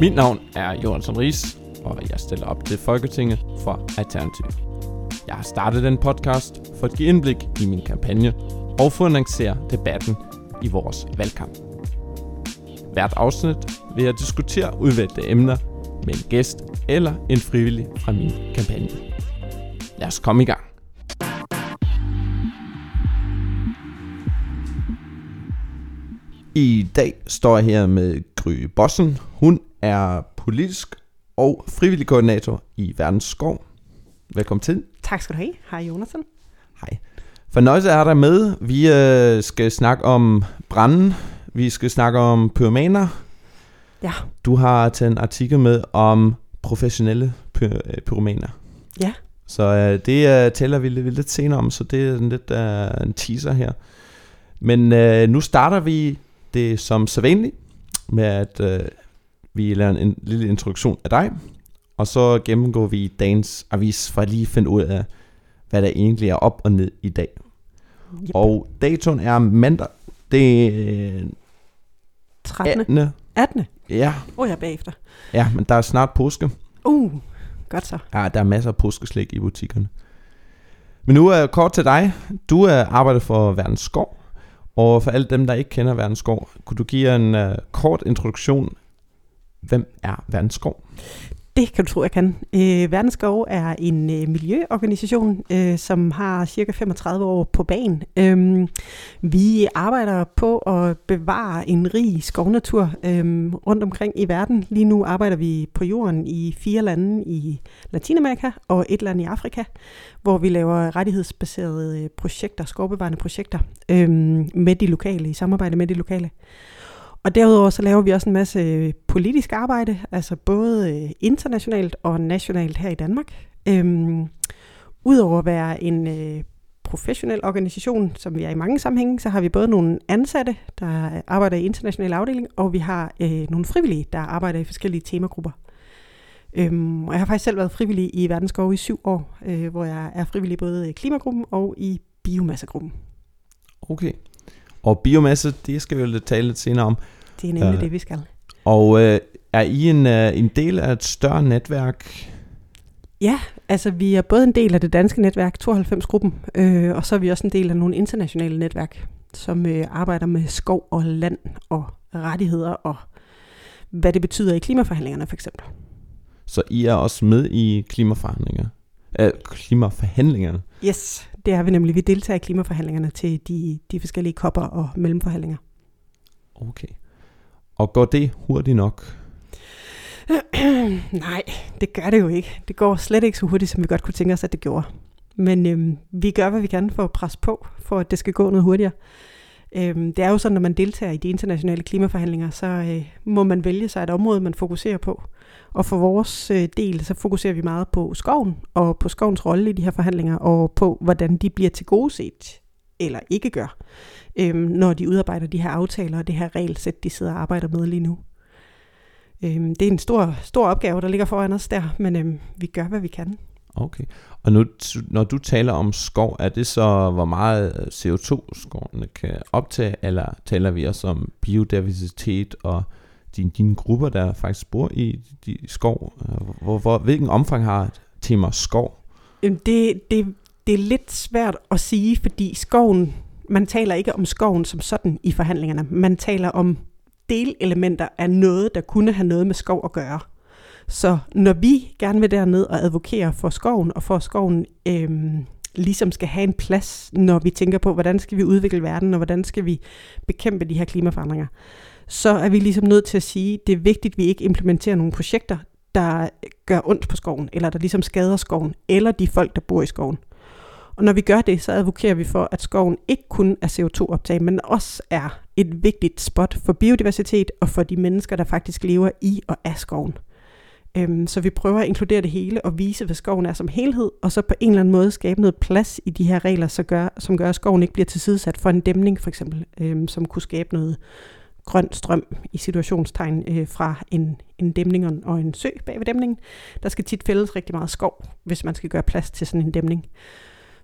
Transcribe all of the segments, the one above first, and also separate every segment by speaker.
Speaker 1: Mit navn er Jonathan Ries, og jeg stiller op til Folketinget for Alternativ. Jeg har startet den podcast for at give indblik i min kampagne og for at annoncere debatten i vores valgkamp. Hvert afsnit vil jeg diskutere udvalgte emner med en gæst eller en frivillig fra min kampagne. Lad os komme i gang. I dag står jeg her med Gry Bossen. Hun er politisk og frivillig koordinator i Verdens Skov. Velkommen til.
Speaker 2: Tak skal du have. Hej Jonathan.
Speaker 1: Hej. Fornøjelse er der med. Vi øh, skal snakke om branden. Vi skal snakke om pyromaner.
Speaker 2: Ja.
Speaker 1: Du har taget en artikel med om professionelle py- øh, pyromaner.
Speaker 2: Ja.
Speaker 1: Så øh, det øh, tæller vi lidt, lidt senere om, så det er lidt øh, en teaser her. Men øh, nu starter vi det som sædvanligt med, at øh, vi laver en, en lille introduktion af dig, og så gennemgår vi dagens avis for at lige finde ud af, hvad der egentlig er op og ned i dag.
Speaker 2: Yep.
Speaker 1: Og datoen er mandag, det er
Speaker 2: 13.
Speaker 1: 18.
Speaker 2: 18.
Speaker 1: Ja,
Speaker 2: Åh, oh, jeg er bagefter.
Speaker 1: ja, men der er snart påske.
Speaker 2: Uh, godt så.
Speaker 1: Ja, der er masser af påskeslik i butikkerne. Men nu er kort til dig. Du er arbejder for Verdens Skov, og for alle dem, der ikke kender Verdens Skov, kunne du give en uh, kort introduktion. Hvem er Verdensskov?
Speaker 2: Det kan du tro, jeg kan. Øh, Verdensskov er en øh, miljøorganisation, øh, som har cirka 35 år på banen. Øh, vi arbejder på at bevare en rig skovnatur øh, rundt omkring i verden. Lige nu arbejder vi på jorden i fire lande i Latinamerika og et land i Afrika, hvor vi laver rettighedsbaserede øh, projekter, skovbevarende projekter, øh, med de lokale, i samarbejde med de lokale. Og derudover så laver vi også en masse øh, politisk arbejde, altså både øh, internationalt og nationalt her i Danmark. Øhm, Udover at være en øh, professionel organisation, som vi er i mange sammenhænge, så har vi både nogle ansatte, der arbejder i international afdeling, og vi har øh, nogle frivillige, der arbejder i forskellige temagrupper. Øhm, og jeg har faktisk selv været frivillig i Verdensskov i syv år, øh, hvor jeg er frivillig både i klimagruppen og i biomassegruppen.
Speaker 1: Okay. Og biomasse, det skal vi jo lidt tale lidt senere om.
Speaker 2: Det er nemlig
Speaker 1: øh.
Speaker 2: det, vi skal.
Speaker 1: Og øh, er I en, øh, en del af et større netværk?
Speaker 2: Ja, altså vi er både en del af det danske netværk, 92-gruppen, øh, og så er vi også en del af nogle internationale netværk, som øh, arbejder med skov og land og rettigheder og hvad det betyder i klimaforhandlingerne for eksempel.
Speaker 1: Så I er også med i klimaforhandlinger? Øh, klimaforhandlingerne?
Speaker 2: Yes, det er vi nemlig. Vi deltager i klimaforhandlingerne til de, de forskellige kopper og mellemforhandlinger.
Speaker 1: Okay. Og går det hurtigt nok?
Speaker 2: Nej, det gør det jo ikke. Det går slet ikke så hurtigt, som vi godt kunne tænke os, at det gjorde. Men øhm, vi gør, hvad vi kan for at presse på, for at det skal gå noget hurtigere. Øhm, det er jo sådan, når man deltager i de internationale klimaforhandlinger, så øh, må man vælge sig et område, man fokuserer på. Og for vores øh, del, så fokuserer vi meget på skoven, og på skovens rolle i de her forhandlinger, og på, hvordan de bliver tilgodeset, eller ikke gør, øhm, når de udarbejder de her aftaler og det her regelsæt, de sidder og arbejder med lige nu. Øhm, det er en stor, stor opgave, der ligger foran os der, men øhm, vi gør, hvad vi kan.
Speaker 1: Okay. Og nu, når du taler om skov, er det så, hvor meget CO2 skovene kan optage, eller taler vi også om biodiversitet og dine, dine grupper, der faktisk bor i de skov? Hvor, hvor, hvilken omfang har tema skov?
Speaker 2: Det, det, det er lidt svært at sige, fordi skoven, man taler ikke om skoven som sådan i forhandlingerne. Man taler om delelementer af noget, der kunne have noget med skov at gøre. Så når vi gerne vil derned og advokere for skoven, og for skoven øhm, ligesom skal have en plads, når vi tænker på, hvordan skal vi udvikle verden, og hvordan skal vi bekæmpe de her klimaforandringer, så er vi ligesom nødt til at sige, at det er vigtigt, at vi ikke implementerer nogle projekter, der gør ondt på skoven, eller der ligesom skader skoven, eller de folk, der bor i skoven. Og når vi gør det, så advokerer vi for, at skoven ikke kun er CO2-optag, men også er et vigtigt spot for biodiversitet og for de mennesker, der faktisk lever i og af skoven. Øhm, så vi prøver at inkludere det hele og vise, hvad skoven er som helhed, og så på en eller anden måde skabe noget plads i de her regler, så gør, som gør, at skoven ikke bliver tilsidesat for en dæmning for eksempel, øhm, som kunne skabe noget grøn strøm i situationstegn øh, fra en, en dæmning og en sø bag ved dæmningen. Der skal tit fældes rigtig meget skov, hvis man skal gøre plads til sådan en dæmning.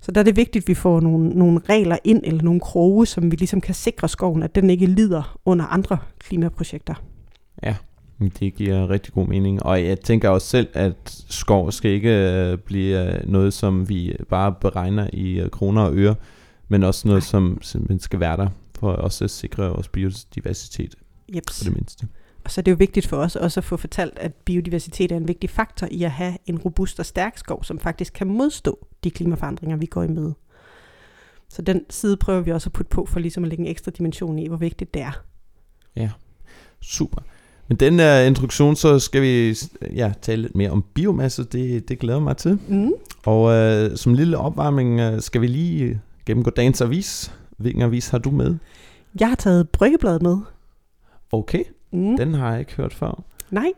Speaker 2: Så der er det vigtigt, at vi får nogle, nogle regler ind, eller nogle kroge, som vi ligesom kan sikre skoven, at den ikke lider under andre klimaprojekter.
Speaker 1: Ja, Det giver rigtig god mening. Og jeg tænker også selv, at skov skal ikke øh, blive øh, noget, som vi bare beregner i øh, kroner og øre, men også noget, som simpelthen skal være der for også at sikre vores biodiversitet
Speaker 2: Jeps.
Speaker 1: for det mindste.
Speaker 2: Og så er det jo vigtigt for os også at få fortalt, at biodiversitet er en vigtig faktor i at have en robust og stærk skov, som faktisk kan modstå de klimaforandringer, vi går i møde. Så den side prøver vi også at putte på, for ligesom at lægge en ekstra dimension i, hvor vigtigt det er.
Speaker 1: Super. Men den uh, introduktion, så skal vi ja, tale lidt mere om biomasse. Det, det glæder mig til.
Speaker 2: Mm.
Speaker 1: Og uh, som lille opvarmning uh, skal vi lige øh, gennemgå dagens avis. Hvilken avis har du med?
Speaker 2: Jeg har taget Bryggebladet med.
Speaker 1: Okay,
Speaker 2: Mm.
Speaker 1: den har jeg ikke hørt før.
Speaker 2: Nej,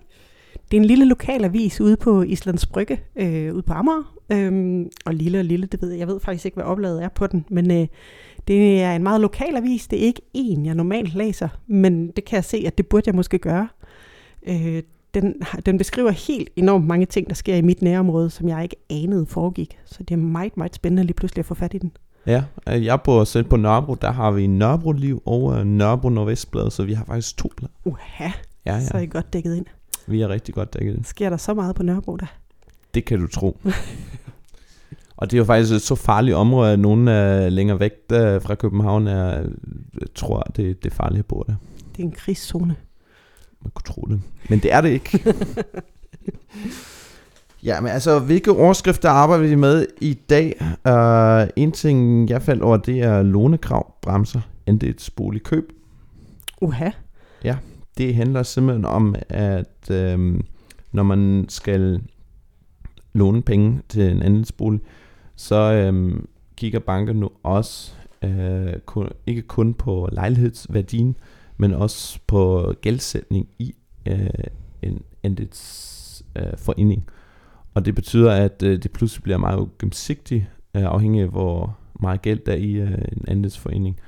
Speaker 2: det er en lille lokal avis ude på Islands Brygge, øh, ude på Amager. Øhm, og lille og lille, det ved jeg. Jeg ved faktisk ikke, hvad oplaget er på den, men øh, det er en meget lokal avis. Det er ikke en, jeg normalt læser, men det kan jeg se, at det burde jeg måske gøre. Øh, den, den beskriver helt enormt mange ting, der sker i mit nærområde, som jeg ikke anede foregik. Så det er meget, meget spændende lige pludselig at få fat i den.
Speaker 1: Ja, øh, jeg bor selv på Nørrebro. Der har vi Nørrebro Liv og uh, Nørrebro Nordvestblad, så vi har faktisk to blad.
Speaker 2: Uha,
Speaker 1: Ja,
Speaker 2: så er
Speaker 1: ja.
Speaker 2: I godt dækket ind.
Speaker 1: Vi er rigtig godt dækket.
Speaker 2: Sker der så meget på Nørrebro der?
Speaker 1: Det kan du tro. og det er jo faktisk et så farligt område, at nogen er længere væk der fra København er, jeg tror, det, det er farligt at bo der.
Speaker 2: Det er en krigszone.
Speaker 1: Man kunne tro det. Men det er det ikke. ja, men altså, hvilke overskrifter arbejder vi med i dag? Uh, en ting, jeg faldt over, det er lånekrav, bremser, andelsboligkøb.
Speaker 2: Uha,
Speaker 1: Det handler simpelthen om, at øhm, når man skal låne penge til en andelsbolig, så øhm, kigger banker nu også øh, kun, ikke kun på lejlighedsværdien, men også på gældsætning i øh, en andelsforening. Øh. Og det betyder, at øh, det pludselig bliver meget ugennemsigtigt, øh, afhængig af hvor meget gæld der er i øh, en andelsforening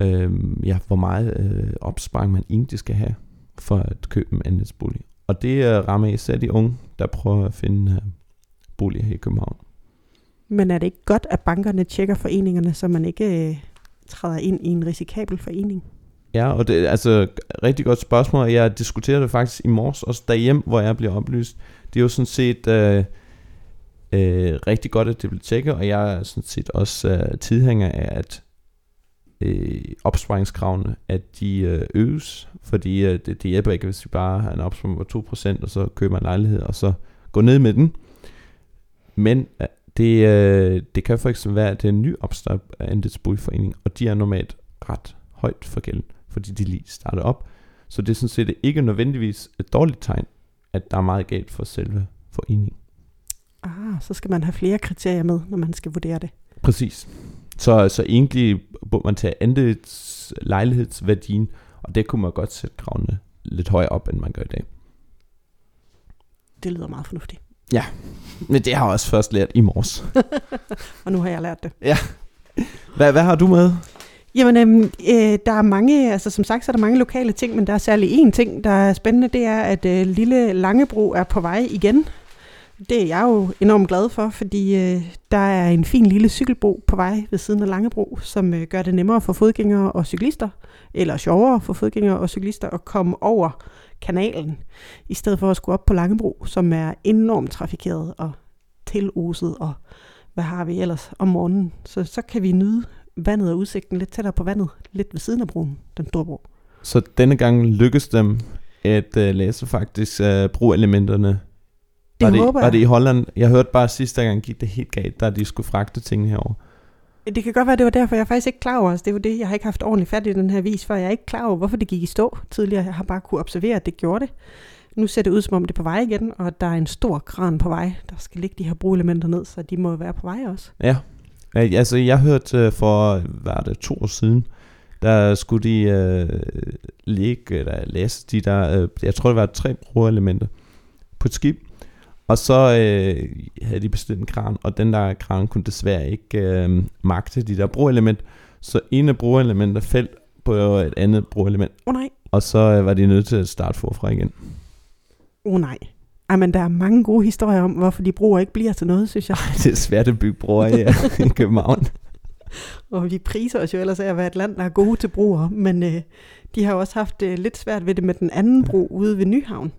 Speaker 1: øh, ja, hvor meget øh, opsparing man egentlig skal have for at købe en andelsbolig. Og det øh, rammer især de unge, der prøver at finde øh, boliger her i København.
Speaker 2: Men er det ikke godt, at bankerne tjekker foreningerne, så man ikke øh, træder ind i en risikabel forening?
Speaker 1: Ja, og det er altså rigtig godt spørgsmål, jeg diskuterede det faktisk i morges, også derhjemme, hvor jeg bliver oplyst. Det er jo sådan set øh, øh, rigtig godt, at det bliver tjekket, og jeg er sådan set også øh, tilhænger af, at øh, opsparingskravene, at de øh, øges, fordi øh, det, det hjælper ikke, hvis vi bare har en opsparing på 2%, og så køber en lejlighed, og så går ned med den. Men øh, det, øh, det kan for eksempel være, at det er en ny opstart af andelsboligforening, og de er normalt ret højt for gælden, fordi de lige starter op. Så det er sådan set ikke nødvendigvis et dårligt tegn, at der er meget galt for selve foreningen.
Speaker 2: Ah, så skal man have flere kriterier med, når man skal vurdere det.
Speaker 1: Præcis. Så, så egentlig burde man tage andels lejlighedsværdien, og det kunne man godt sætte kravene lidt højere op, end man gør i dag.
Speaker 2: Det lyder meget fornuftigt.
Speaker 1: Men det har jeg også først lært i morges.
Speaker 2: Og nu har jeg lært det.
Speaker 1: Hvad, hvad har du med?
Speaker 2: Jamen, øhm, øh, der er mange, altså som sagt, så er der mange lokale ting, men der er særlig én ting, der er spændende, det er, at øh, Lille Langebro er på vej igen. Det er jeg jo enormt glad for, fordi øh, der er en fin lille cykelbro på vej ved siden af Langebro, som øh, gør det nemmere for fodgængere og cyklister, eller sjovere for fodgængere og cyklister at komme over kanalen, i stedet for at skulle op på Langebro, som er enormt trafikeret og tiloset, og hvad har vi ellers om morgenen. Så, så kan vi nyde vandet og udsigten lidt tættere på vandet, lidt ved siden af broen, den store bro.
Speaker 1: Så denne gang lykkedes dem at uh, læse faktisk uh, brugerelementerne.
Speaker 2: Det
Speaker 1: var det,
Speaker 2: håber
Speaker 1: Var
Speaker 2: jeg.
Speaker 1: det i Holland? Jeg hørte bare sidste gang gik det helt galt, da de skulle fragte tingene herover.
Speaker 2: Det kan godt være, det var derfor, jeg er faktisk ikke klar over, altså det var det, jeg har ikke haft ordentligt fat i den her vis, for jeg er ikke klar over, hvorfor det gik i stå tidligere. Jeg har bare kunne observere, at det gjorde det. Nu ser det ud, som om det er på vej igen, og der er en stor kran på vej, der skal ligge de her brugelementer ned, så de må være på vej også.
Speaker 1: Ja, Øh, altså jeg hørte uh, for, hvad er det, to år siden, der skulle de uh, ligge, eller læse de der, uh, jeg tror det var tre brugerelementer på et skib, og så uh, havde de bestilt en kran, og den der kran kunne desværre ikke uh, magte de der brugerelement, så ene brugerelement faldt på et andet brugerelement,
Speaker 2: Åh oh, nej,
Speaker 1: og så uh, var de nødt til at starte forfra igen.
Speaker 2: åh oh, nej. Ej, men der er mange gode historier om, hvorfor de bruger ikke bliver til noget, synes jeg.
Speaker 1: det er svært at bygge broer i, i København.
Speaker 2: Og vi priser os jo ellers af at være et land, der er gode til brugere, men øh, De har også haft øh, lidt svært ved det med den anden bro ude ved Nyhavn.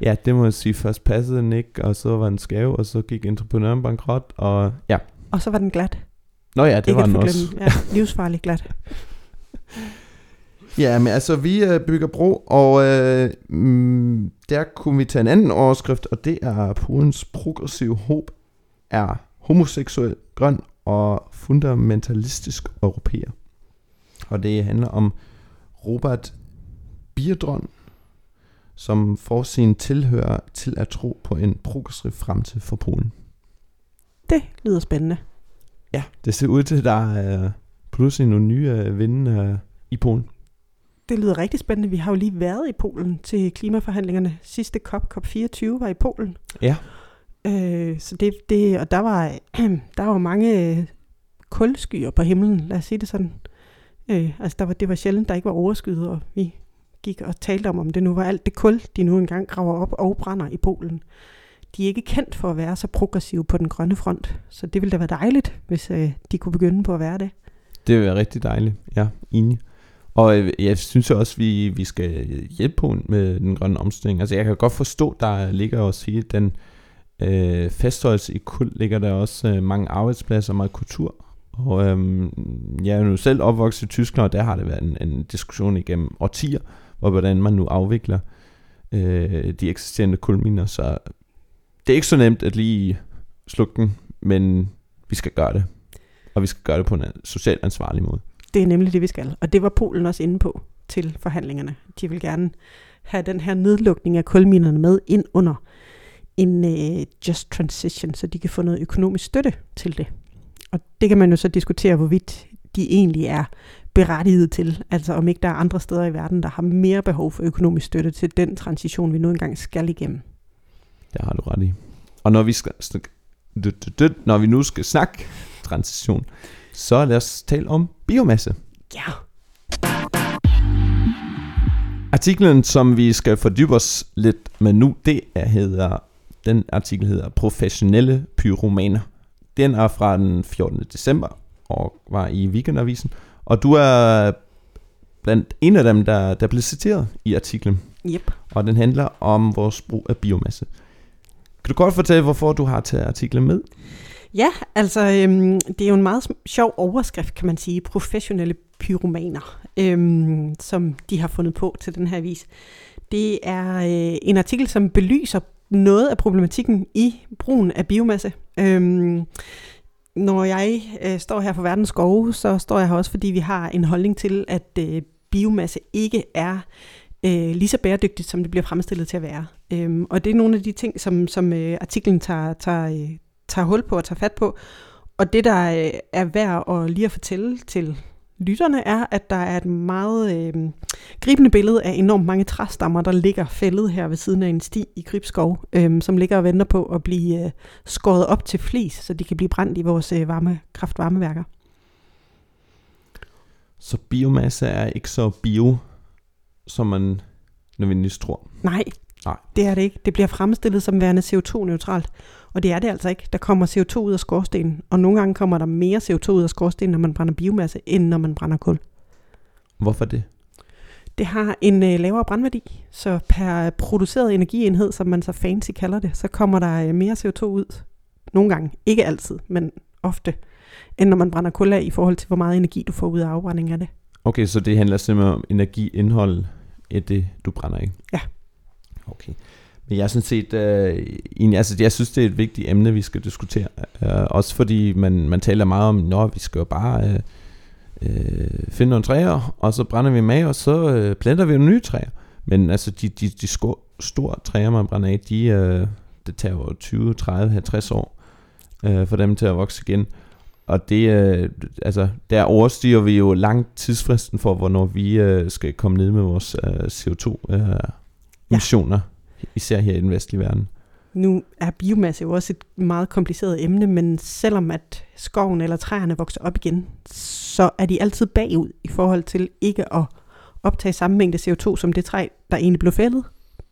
Speaker 1: Ja, det må jeg sige. Først passede den ikke, og så var den skæv, og så gik entreprenøren bankrot, og ja.
Speaker 2: Og så var den glat.
Speaker 1: Nå ja, det
Speaker 2: Ikke
Speaker 1: var den også.
Speaker 2: Ja, livsfarligt glat.
Speaker 1: Ja, men altså, vi øh, bygger bro, og øh, mm, der kunne vi tage en anden overskrift, og det er Polens progressive håb er homoseksuel, grøn og fundamentalistisk europæer. Og det handler om Robert Biedron, som får sin tilhører til at tro på en progressiv fremtid for Polen.
Speaker 2: Det lyder spændende.
Speaker 1: Ja, det ser ud til, at der er pludselig nogle nye øh, vinde øh, i Polen.
Speaker 2: Det lyder rigtig spændende. Vi har jo lige været i Polen til klimaforhandlingerne. Sidste COP, COP24, var i Polen.
Speaker 1: Ja.
Speaker 2: Øh, så det, det, og der var, der var mange øh, kulskyer på himlen, lad os sige det sådan. Øh, altså der var, det var sjældent, der ikke var overskyet, og vi gik og talte om, om det nu var alt det kul, de nu engang graver op og brænder i Polen. De er ikke kendt for at være så progressive på den grønne front, så det ville da være dejligt, hvis øh, de kunne begynde på at være det.
Speaker 1: Det vil være rigtig dejligt. Ja, enig. Og øh, jeg synes også, vi, vi skal hjælpe på med den grønne omstilling. Altså jeg kan godt forstå, der ligger også hele den øh, fastholdelse i kul, ligger der også øh, mange arbejdspladser og meget kultur. Og øhm, jeg er jo selv opvokset i Tyskland, og der har det været en, en diskussion igennem årtier, hvor hvordan man nu afvikler øh, de eksisterende kulminer. Så det er ikke så nemt at lige slukke den, men vi skal gøre det. Og vi skal gøre det på en socialt ansvarlig måde.
Speaker 2: Det er nemlig det, vi skal. Og det var Polen også inde på til forhandlingerne. De vil gerne have den her nedlukning af kulminerne med ind under en uh, just transition, så de kan få noget økonomisk støtte til det. Og det kan man jo så diskutere, hvorvidt de egentlig er berettiget til. Altså om ikke der er andre steder i verden, der har mere behov for økonomisk støtte til den transition, vi nu engang skal igennem.
Speaker 1: Det har du ret i. Og når vi, skal, når vi nu skal snakke transition, så lad os tale om biomasse.
Speaker 2: Ja.
Speaker 1: Artiklen, som vi skal fordybe os lidt med nu, det er, hedder, den artikel hedder Professionelle pyromaner. Den er fra den 14. december og var i Weekendavisen. Og du er blandt en af dem, der, der blev citeret i artiklen.
Speaker 2: Yep.
Speaker 1: Og den handler om vores brug af biomasse. Kan du godt fortælle, hvorfor du har taget artiklen med?
Speaker 2: Ja, altså øhm, det er jo en meget sjov overskrift, kan man sige, professionelle pyromaner, øhm, som de har fundet på til den her vis. Det er øh, en artikel, som belyser noget af problematikken i brugen af biomasse. Øhm, når jeg øh, står her for verdens skove, så står jeg her også, fordi vi har en holdning til, at øh, biomasse ikke er øh, lige så bæredygtigt, som det bliver fremstillet til at være. Øhm, og det er nogle af de ting, som, som øh, artiklen tager, tager, øh, tager hul på og tager fat på. Og det, der øh, er værd at lige at fortælle til lytterne, er, at der er et meget øh, gribende billede af enormt mange træstammer, der ligger fældet her ved siden af en sti i Gribskov, øh, som ligger og venter på at blive øh, skåret op til flis, så de kan blive brændt i vores øh, varme, kraftvarmeværker.
Speaker 1: Så biomasse er ikke så bio, som man nødvendigvis tror.
Speaker 2: Nej,
Speaker 1: Nej.
Speaker 2: det er det ikke. Det bliver fremstillet som værende CO2-neutralt. Og det er det altså ikke. Der kommer CO2 ud af skorstenen, og nogle gange kommer der mere CO2 ud af skorstenen, når man brænder biomasse, end når man brænder kul.
Speaker 1: Hvorfor det?
Speaker 2: Det har en øh, lavere brændværdi, så per produceret energienhed, som man så fancy kalder det, så kommer der øh, mere CO2 ud. Nogle gange, ikke altid, men ofte, end når man brænder kul af i forhold til, hvor meget energi du får ud af afbrænding af det.
Speaker 1: Okay, så det handler simpelthen om energiindhold i det, du brænder, ikke?
Speaker 2: Ja.
Speaker 1: Okay. Men jeg synes set, øh, en, altså, jeg synes, det er et vigtigt emne, vi skal diskutere. Øh, også fordi man, man taler meget om, når vi skal jo bare øh, øh, finde nogle træer, og så brænder vi dem af, og så øh, planter vi nogle nye træer. Men altså, de, de, de sko- store træer, man brænder af, de, øh, det tager jo 20, 30, 50 år øh, for dem til at vokse igen. Og det, øh, altså, der overstiger vi jo langt tidsfristen for, hvornår vi øh, skal komme ned med vores øh, CO2 øh, ja. især her i den vestlige verden.
Speaker 2: Nu er biomasse jo også et meget kompliceret emne, men selvom at skoven eller træerne vokser op igen, så er de altid bagud i forhold til ikke at optage samme mængde CO2 som det træ, der egentlig blev fældet.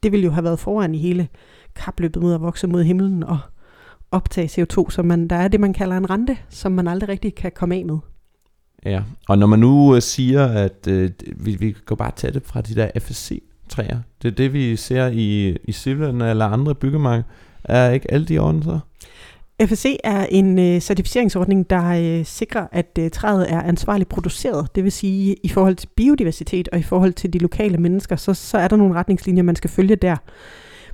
Speaker 2: Det ville jo have været foran i hele kapløbet mod at vokse mod himlen og optage CO2, så man, der er det, man kalder en rente, som man aldrig rigtig kan komme af med.
Speaker 1: Ja, og når man nu øh, siger, at øh, vi, vi kan bare tage det fra de der træer. det er det, vi ser i, i Sivlen eller andre byggemarker, er ikke alle de orden?
Speaker 2: FSC er en øh, certificeringsordning, der øh, sikrer, at øh, træet er ansvarligt produceret. Det vil sige, i forhold til biodiversitet og i forhold til de lokale mennesker, så, så er der nogle retningslinjer, man skal følge der.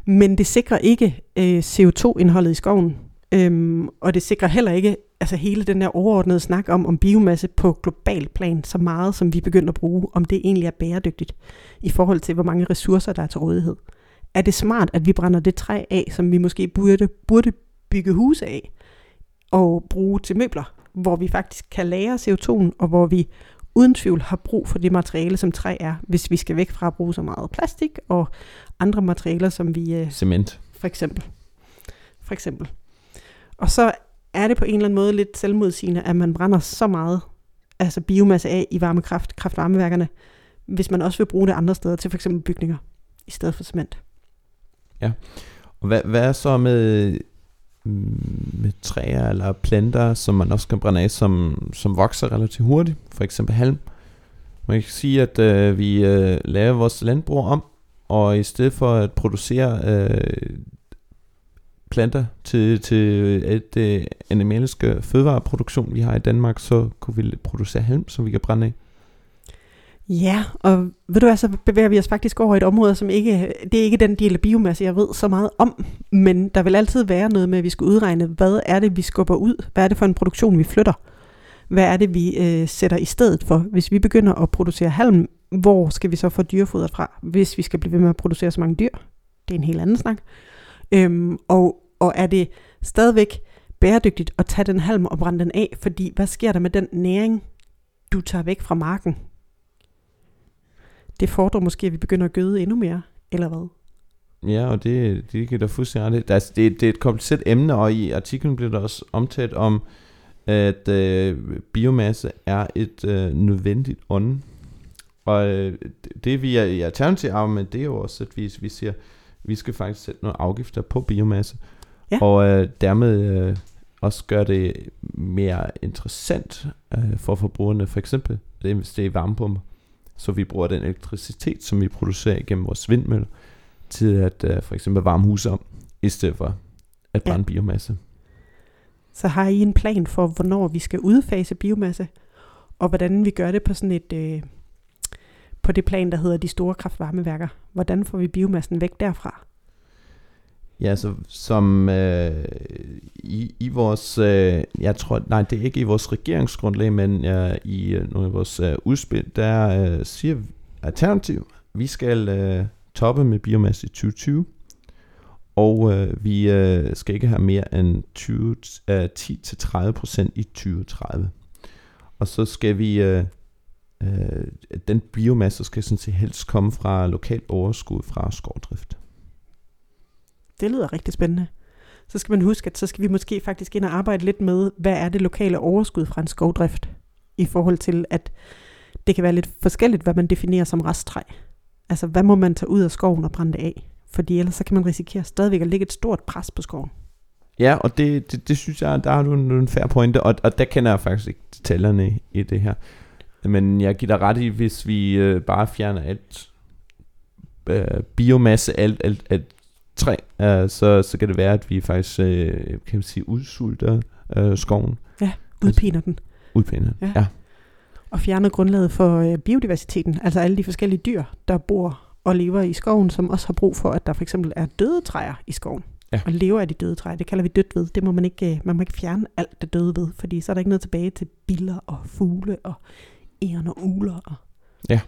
Speaker 2: Men det sikrer ikke øh, CO2-indholdet i skoven. Øhm, og det sikrer heller ikke altså hele den der overordnede snak om, om biomasse på global plan, så meget som vi begynder at bruge, om det egentlig er bæredygtigt i forhold til, hvor mange ressourcer der er til rådighed. Er det smart, at vi brænder det træ af, som vi måske burde, burde bygge huse af og bruge til møbler, hvor vi faktisk kan lære CO2'en, og hvor vi uden tvivl har brug for det materiale, som træ er, hvis vi skal væk fra at bruge så meget plastik og andre materialer, som vi... Øh,
Speaker 1: Cement.
Speaker 2: For eksempel. For eksempel. Og så er det på en eller anden måde lidt selvmodsigende, at man brænder så meget altså biomasse af i varmekraft, kraftvarmeværkerne, hvis man også vil bruge det andre steder, til for eksempel bygninger, i stedet for cement.
Speaker 1: Ja, og hvad, hvad er så med, mm, med træer eller planter, som man også kan brænde af, som, som vokser relativt hurtigt, for eksempel halm? Man kan sige, at øh, vi øh, laver vores landbrug om, og i stedet for at producere øh, planter til, til et øh, animaliske øh, fødevareproduktion, vi har i Danmark, så kunne vi producere halm, som vi kan brænde af.
Speaker 2: Ja, og ved du hvad, så bevæger vi os faktisk over et område, som ikke, det er ikke den del af biomasse, jeg ved så meget om, men der vil altid være noget med, at vi skal udregne, hvad er det, vi skubber ud? Hvad er det for en produktion, vi flytter? Hvad er det, vi øh, sætter i stedet for? Hvis vi begynder at producere halm, hvor skal vi så få dyrefoder fra, hvis vi skal blive ved med at producere så mange dyr? Det er en helt anden snak. Øhm, og, og er det stadigvæk bæredygtigt at tage den halm og brænde den af? Fordi hvad sker der med den næring, du tager væk fra marken? Det fordrer måske, at vi begynder at gøde endnu mere, eller hvad?
Speaker 1: Ja, og det, det kan da fuldstændig ret. Altså, det, det er et kompliceret emne, og i artiklen bliver der også omtalt om, at øh, biomasse er et øh, nødvendigt ånd. Og øh, det vi er i alternativ med, det er jo også, at vi, vi siger, vi skal faktisk sætte nogle afgifter på biomasse. Ja. Og øh, dermed øh, også gøre det mere interessant øh, for forbrugerne, for eksempel at investere i varmepumper. Så vi bruger den elektricitet, som vi producerer gennem vores vindmøller, til at uh, for eksempel varme huse om, i stedet for at brænde ja. biomasse.
Speaker 2: Så har I en plan for, hvornår vi skal udfase biomasse, og hvordan vi gør det på sådan et øh, på det plan, der hedder de store kraftvarmeværker. Hvordan får vi biomassen væk derfra?
Speaker 1: Ja, så som øh, i, i vores, øh, jeg tror, nej, det er ikke i vores regeringsgrundlag, men øh, i øh, nogle af vores øh, udspil, der øh, siger Alternativ, vi skal øh, toppe med biomasse i 2020, og øh, vi øh, skal ikke have mere end 20, øh, 10-30% i 2030. Og så skal vi, øh, øh, den biomasse skal sådan set helst komme fra lokalt overskud fra skovdrift.
Speaker 2: Det lyder rigtig spændende. Så skal man huske, at så skal vi måske faktisk ind og arbejde lidt med, hvad er det lokale overskud fra en skovdrift, i forhold til, at det kan være lidt forskelligt, hvad man definerer som resttræ. Altså, hvad må man tage ud af skoven og brænde det af? Fordi ellers så kan man risikere stadigvæk at lægge et stort pres på skoven.
Speaker 1: Ja, og det, det, det synes jeg, der har du en, en færre pointe, og, og der kender jeg faktisk ikke detaljerne i, i det her. Men jeg giver dig ret i, hvis vi øh, bare fjerner alt øh, biomasse, alt, alt, alt træ, uh, så, så kan det være, at vi faktisk uh, kan man sige, udsulter uh, skoven.
Speaker 2: Ja, udpiner den.
Speaker 1: Udpiner ja. ja.
Speaker 2: Og fjerner grundlaget for uh, biodiversiteten, altså alle de forskellige dyr, der bor og lever i skoven, som også har brug for, at der for eksempel er døde træer i skoven. Ja. Og lever af de døde træer. Det kalder vi dødt ved. Det må man ikke, man må ikke fjerne alt det døde ved, fordi så er der ikke noget tilbage til biller og fugle og æren og uler.
Speaker 1: Ja.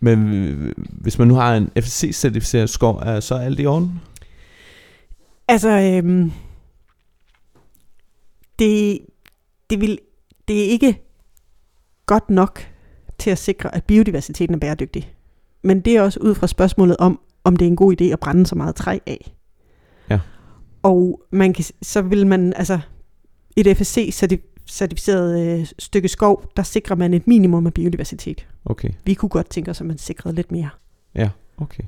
Speaker 1: Men øh, hvis man nu har en FSC-certificeret skov, er så alt i orden?
Speaker 2: Altså, øhm, det, det, vil, det er ikke godt nok til at sikre, at biodiversiteten er bæredygtig. Men det er også ud fra spørgsmålet om, om det er en god idé at brænde så meget træ af.
Speaker 1: Ja.
Speaker 2: Og man kan, så vil man, altså, et FSC certificeret øh, stykke skov, der sikrer man et minimum af biodiversitet.
Speaker 1: Okay.
Speaker 2: Vi kunne godt tænke os, at man sikrede lidt mere.
Speaker 1: Ja, okay.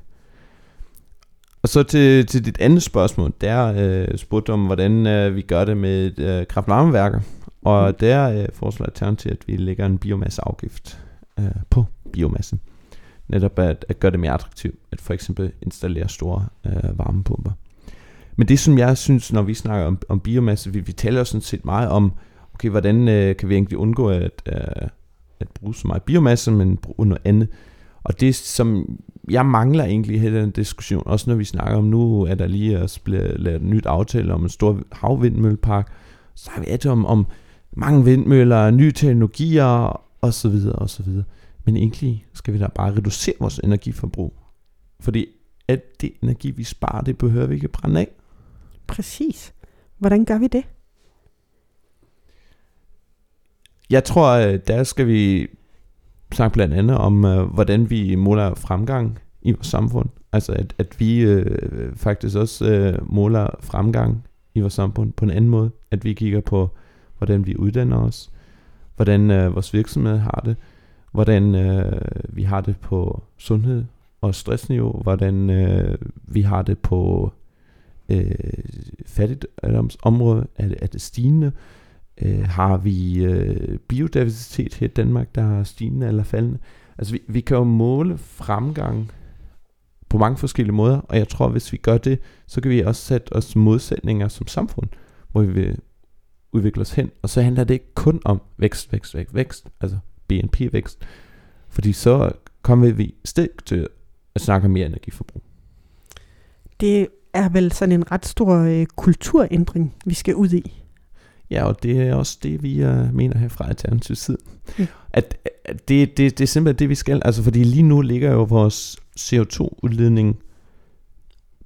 Speaker 1: Og så til, til dit andet spørgsmål, der øh, spurgte om, hvordan øh, vi gør det med øh, kraftvarmeværker. Og der øh, foreslår Alternativ, at vi lægger en biomasseafgift øh, på biomasse. Netop at, at gøre det mere attraktivt, at for eksempel installere store øh, varmepumper. Men det som jeg synes, når vi snakker om, om biomasse, vi, vi taler sådan set meget om, okay, hvordan øh, kan vi egentlig undgå at, øh, at bruge så meget biomasse, men bruge noget andet. Og det som jeg mangler egentlig i den diskussion, også når vi snakker om, nu er der lige at lavet et nyt aftale om en stor havvindmøllepark, så har vi et om, om mange vindmøller, nye teknologier osv. osv. Men egentlig skal vi da bare reducere vores energiforbrug. Fordi alt det energi, vi sparer, det behøver vi ikke brænde af.
Speaker 2: Præcis. Hvordan gør vi det?
Speaker 1: Jeg tror, øh, der skal vi snakke blandt andet om, øh, hvordan vi måler fremgang i vores samfund. Altså at, at vi øh, faktisk også øh, måler fremgang i vores samfund på en anden måde. At vi kigger på, hvordan vi uddanner os, hvordan øh, vores virksomhed har det, hvordan øh, vi har det på sundhed og stressniveau, hvordan øh, vi har det på øh, fattigdomsområdet, er det, er det stigende, øh, Øh, har vi øh, biodiversitet her i Danmark, der er stigende eller faldende. Altså vi, vi kan jo måle fremgang på mange forskellige måder, og jeg tror, hvis vi gør det, så kan vi også sætte os modsætninger som samfund, hvor vi vil udvikle os hen. Og så handler det ikke kun om vækst, vækst, vækst, vækst, altså BNP-vækst, fordi så kommer vi stik til at snakke om mere energiforbrug.
Speaker 2: Det er vel sådan en ret stor øh, kulturændring, vi skal ud i.
Speaker 1: Ja, og det er også det, vi uh, mener her fra Alternativ side. Mm. At, at det, det, det er simpelthen det, vi skal. Altså, fordi lige nu ligger jo vores CO2-udledning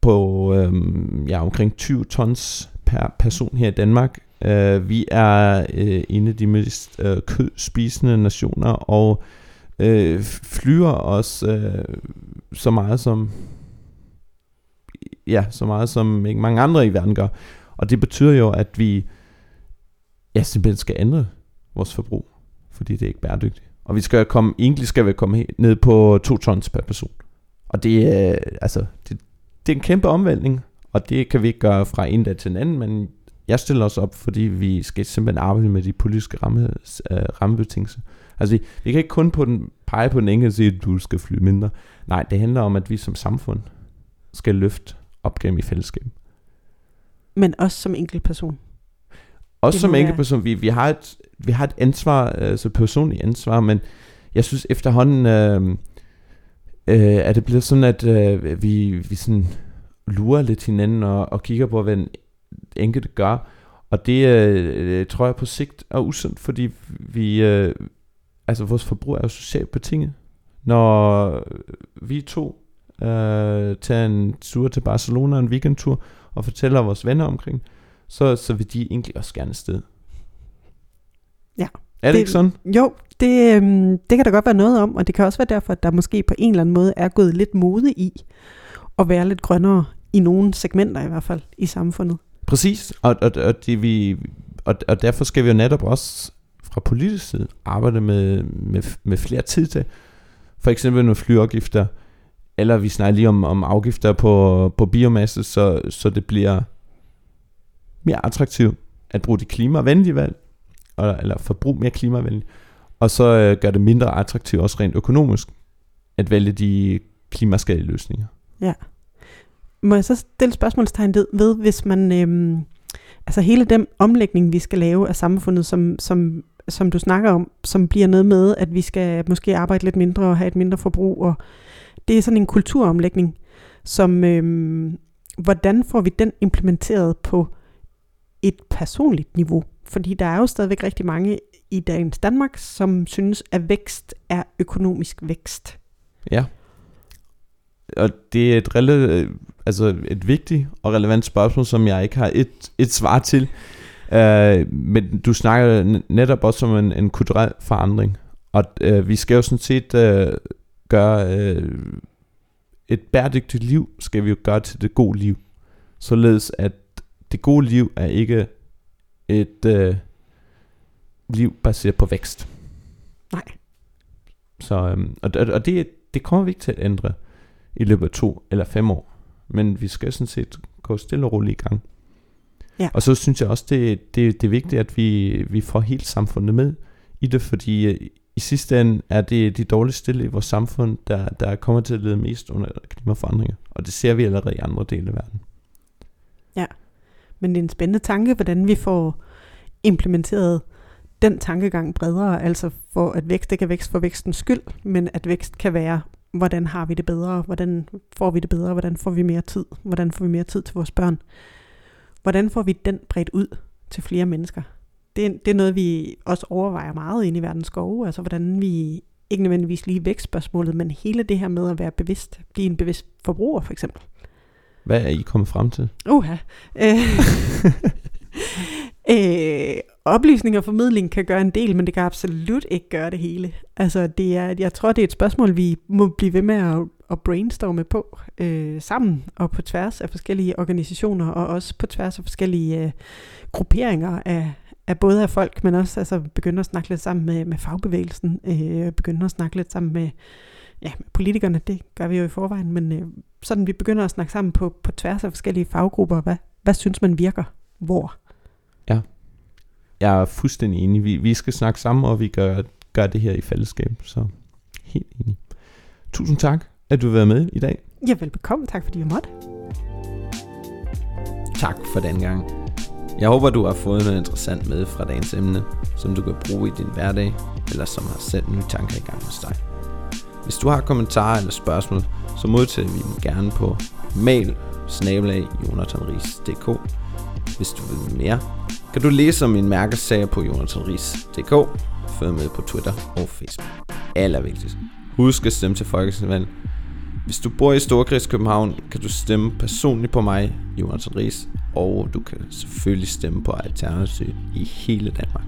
Speaker 1: på øhm, ja, omkring 20 tons per person her i Danmark. Uh, vi er uh, en af de mest uh, kødspisende nationer, og uh, flyver os uh, så meget som ja, så meget som ikke mange andre i verden gør. Og det betyder jo, at vi ja, simpelthen skal ændre vores forbrug, fordi det er ikke bæredygtigt. Og vi skal komme, egentlig skal vi komme ned på 2 tons per person. Og det er, altså, det, det er en kæmpe omvæltning, og det kan vi ikke gøre fra en dag til en anden, men jeg stiller os op, fordi vi skal simpelthen arbejde med de politiske ramme, uh, rammebetingelser. Altså, vi, vi kan ikke kun på den, pege på den enkelte og sige, at du skal flyve mindre. Nej, det handler om, at vi som samfund skal løfte opgaven i fællesskab.
Speaker 2: Men også som enkeltperson.
Speaker 1: Også som enkeltperson. Vi, vi, har et, vi har et ansvar, altså personligt ansvar, men jeg synes efterhånden, øh, øh, er det blevet sådan, at øh, vi, vi sådan lurer lidt hinanden og, og kigger på, hvad en enkelte gør. Og det øh, tror jeg på sigt er usundt, fordi vi, øh, altså vores forbrug er jo socialt betinget. Når vi to øh, tager en tur til Barcelona, en weekendtur, og fortæller vores venner omkring, så, så vil de egentlig også gerne sted.
Speaker 2: Ja.
Speaker 1: Er det, det ikke sådan?
Speaker 2: Jo, det, øhm, det kan der godt være noget om, og det kan også være derfor, at der måske på en eller anden måde er gået lidt mode i at være lidt grønnere i nogle segmenter i hvert fald i samfundet.
Speaker 1: Præcis, og, og, og, det, vi, og, og derfor skal vi jo netop også fra politisk side arbejde med, med, med flere tid til. For eksempel nogle flyafgifter, eller vi snakker lige om, om afgifter på, på biomasse, så, så det bliver mere attraktivt at bruge de klimavenlige valg, eller, eller forbruge mere klimavenligt, og så øh, gør det mindre attraktivt også rent økonomisk at vælge de klimaskadelige løsninger.
Speaker 2: Ja. Må jeg så stille spørgsmålstegn ved, hvis man, øhm, altså hele den omlægning, vi skal lave af samfundet, som, som, som du snakker om, som bliver noget med, at vi skal måske arbejde lidt mindre og have et mindre forbrug, og det er sådan en kulturomlægning, som, øhm, hvordan får vi den implementeret på et personligt niveau? Fordi der er jo stadigvæk rigtig mange i dagens Danmark, som synes, at vækst er økonomisk vækst.
Speaker 1: Ja. Og det er et, rele- øh, altså et vigtigt og relevant spørgsmål, som jeg ikke har et, et svar til. Uh, men du snakker netop også om en, en kulturel forandring. Og uh, vi skal jo sådan set uh, gøre uh, et bæredygtigt liv, skal vi jo gøre til det gode liv. Således at det gode liv er ikke et uh, liv baseret på vækst.
Speaker 2: Nej.
Speaker 1: Så, um, og, og det, det kommer vi ikke til at ændre i løbet af to eller fem år. Men vi skal sådan set gå stille og roligt i gang.
Speaker 2: Ja.
Speaker 1: Og så synes jeg også, det, det, det er vigtigt, at vi, vi får hele samfundet med i det, fordi øh, i sidste ende er det de dårligt stille i vores samfund, der, der kommer til at lide mest under klimaforandringer. Og det ser vi allerede i andre dele af verden.
Speaker 2: Men det er en spændende tanke, hvordan vi får implementeret den tankegang bredere, altså for at vækst ikke er vækst for vækstens skyld, men at vækst kan være, hvordan har vi det bedre, hvordan får vi det bedre, hvordan får vi mere tid, hvordan får vi mere tid til vores børn, hvordan får vi den bredt ud til flere mennesker. Det, er- det er noget, vi også overvejer meget inde i verdens skove, altså hvordan vi ikke nødvendigvis lige vækstspørgsmålet, men hele det her med at være bevidst, blive en bevidst forbruger for eksempel.
Speaker 1: Hvad er I kommet frem til?
Speaker 2: Uha. Øh, øh, oplysning og formidling kan gøre en del, men det kan absolut ikke gøre det hele. Altså, det er, jeg tror, det er et spørgsmål, vi må blive ved med at, at brainstorme på øh, sammen og på tværs af forskellige organisationer og også på tværs af forskellige øh, grupperinger af, af både af folk, men også altså, begynde at snakke lidt sammen med, med fagbevægelsen, øh, begynde at snakke lidt sammen med, ja, med politikerne, det gør vi jo i forvejen, men øh, sådan vi begynder at snakke sammen på, på tværs af forskellige faggrupper, hvad, hvad synes man virker hvor?
Speaker 1: Jeg er fuldstændig enig. Vi, vi skal snakke sammen, og vi gør, gør det her i fællesskab. Så helt enig. Tusind tak, at du har været med i dag.
Speaker 2: Ja, velbekomme. Tak fordi jeg måtte.
Speaker 3: Tak for den gang. Jeg håber, du har fået noget interessant med fra dagens emne, som du kan bruge i din hverdag, eller som har sat nye tanker i gang hos dig. Hvis du har kommentarer eller spørgsmål, så modtager vi dem gerne på mail jonathanris.dk Hvis du vil mere, kan du læse om min mærkesager på jonathanris.dk Følg med på Twitter og Facebook. Allervigtigst. Husk at stemme til Folketingsvalg. Hvis du bor i Storkreds København, kan du stemme personligt på mig, Jonathan Ries, og du kan selvfølgelig stemme på Alternativ i hele Danmark.